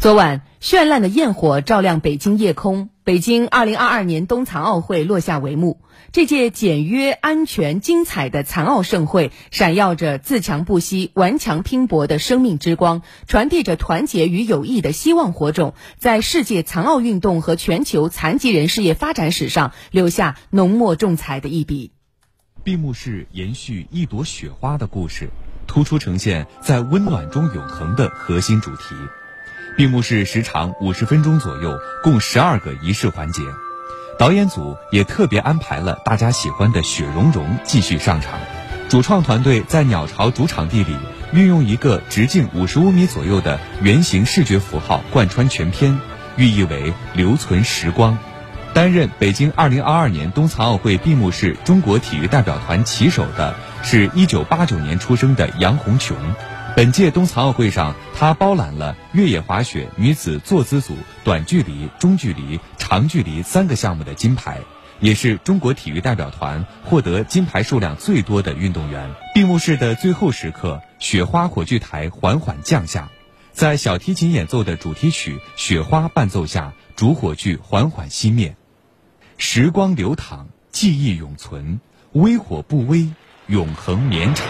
昨晚，绚烂的焰火照亮北京夜空，北京2022年冬残奥会落下帷幕。这届简约、安全、精彩的残奥盛会，闪耀着自强不息、顽强拼搏的生命之光，传递着团结与友谊的希望火种，在世界残奥运动和全球残疾人事业发展史上留下浓墨重彩的一笔。闭幕式延续一朵雪花的故事，突出呈现在温暖中永恒的核心主题。闭幕式时长五十分钟左右，共十二个仪式环节。导演组也特别安排了大家喜欢的雪融融继续上场。主创团队在鸟巢主场地里运用一个直径五十五米左右的圆形视觉符号贯穿全片，寓意为留存时光。担任北京二零二二年冬残奥会闭幕式中国体育代表团旗手的是一九八九年出生的杨红琼。本届冬残奥会上，她包揽了越野滑雪女子坐姿组、短距离、中距离、长距离三个项目的金牌，也是中国体育代表团获得金牌数量最多的运动员。闭幕式的最后时刻，雪花火炬台缓缓降下，在小提琴演奏的主题曲《雪花》伴奏下，主火炬缓缓熄灭。时光流淌，记忆永存，微火不微，永恒绵长。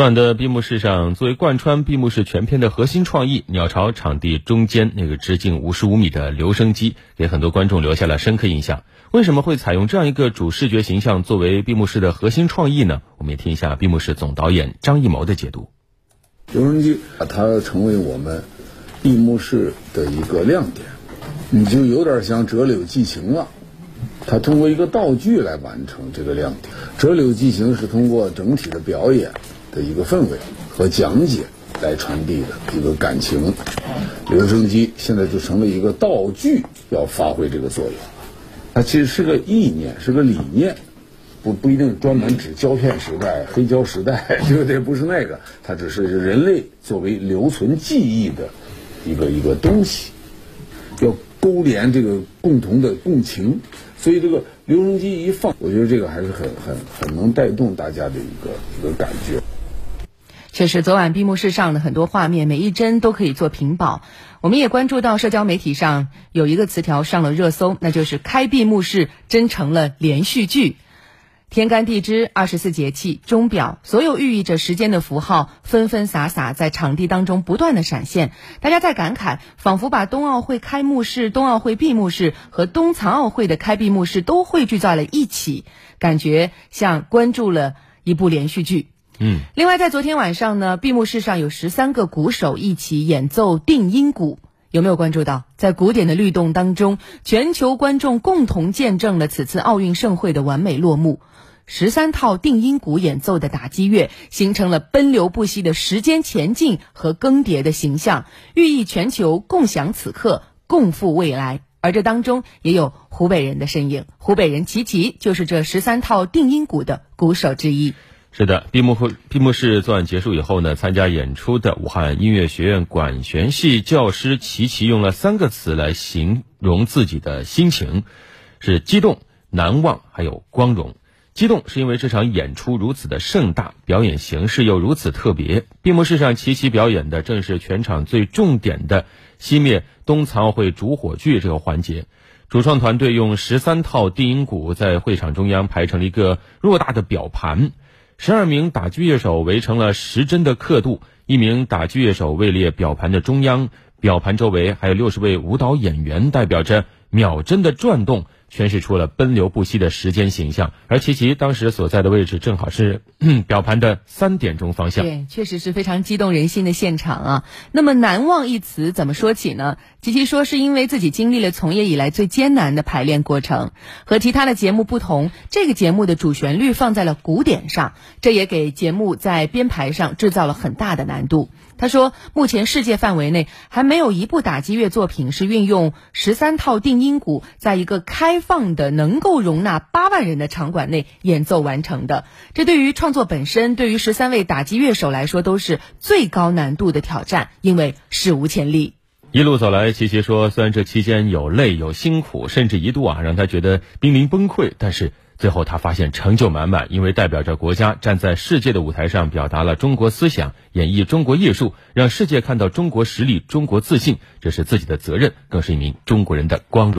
昨晚的闭幕式上，作为贯穿闭幕式全片的核心创意，鸟巢场地中间那个直径五十五米的留声机，给很多观众留下了深刻印象。为什么会采用这样一个主视觉形象作为闭幕式的核心创意呢？我们也听一下闭幕式总导演张艺谋的解读。留声机它成为我们闭幕式的一个亮点，你就有点像折柳寄情了。它通过一个道具来完成这个亮点。折柳寄情是通过整体的表演。的一个氛围和讲解来传递的一个感情，留声机现在就成了一个道具，要发挥这个作用。它其实是个意念，是个理念，不不一定专门指胶片时代、黑胶时代，对不对？不是那个，它只是人类作为留存记忆的一个一个东西，要勾连这个共同的共情。所以这个留声机一放，我觉得这个还是很很很能带动大家的一个一个感觉。确实，昨晚闭幕式上的很多画面，每一帧都可以做屏保。我们也关注到社交媒体上有一个词条上了热搜，那就是“开闭幕式真成了连续剧”。天干地支、二十四节气、钟表，所有寓意着时间的符号纷纷洒洒在场地当中不断的闪现。大家在感慨，仿佛把冬奥会开幕式、冬奥会闭幕式和冬残奥会的开闭幕式都汇聚在了一起，感觉像关注了一部连续剧。嗯，另外，在昨天晚上呢，闭幕式上有十三个鼓手一起演奏定音鼓，有没有关注到？在鼓点的律动当中，全球观众共同见证了此次奥运盛会的完美落幕。十三套定音鼓演奏的打击乐，形成了奔流不息的时间前进和更迭的形象，寓意全球共享此刻，共赴未来。而这当中也有湖北人的身影，湖北人齐齐就是这十三套定音鼓的鼓手之一。是的，闭幕会闭幕式昨晚结束以后呢，参加演出的武汉音乐学院管弦系教师齐齐用了三个词来形容自己的心情，是激动、难忘，还有光荣。激动是因为这场演出如此的盛大，表演形式又如此特别。闭幕式上，齐齐表演的正是全场最重点的熄灭冬残奥会主火炬这个环节。主创团队用十三套定音鼓在会场中央排成了一个偌大的表盘。十二名打击乐手围成了时针的刻度，一名打击乐手位列表盘的中央，表盘周围还有六十位舞蹈演员，代表着秒针的转动。诠释出了奔流不息的时间形象，而琪琪当时所在的位置正好是表盘的三点钟方向。对，确实是非常激动人心的现场啊。那么“难忘”一词怎么说起呢？琪琪说是因为自己经历了从业以来最艰难的排练过程，和其他的节目不同，这个节目的主旋律放在了鼓点上，这也给节目在编排上制造了很大的难度。他说，目前世界范围内还没有一部打击乐作品是运用十三套定音鼓，在一个开放的、能够容纳八万人的场馆内演奏完成的。这对于创作本身，对于十三位打击乐手来说，都是最高难度的挑战，因为史无前例。一路走来，琪琪说，虽然这期间有累有辛苦，甚至一度啊让他觉得濒临崩溃，但是。最后，他发现成就满满，因为代表着国家站在世界的舞台上，表达了中国思想，演绎中国艺术，让世界看到中国实力、中国自信，这是自己的责任，更是一名中国人的光荣。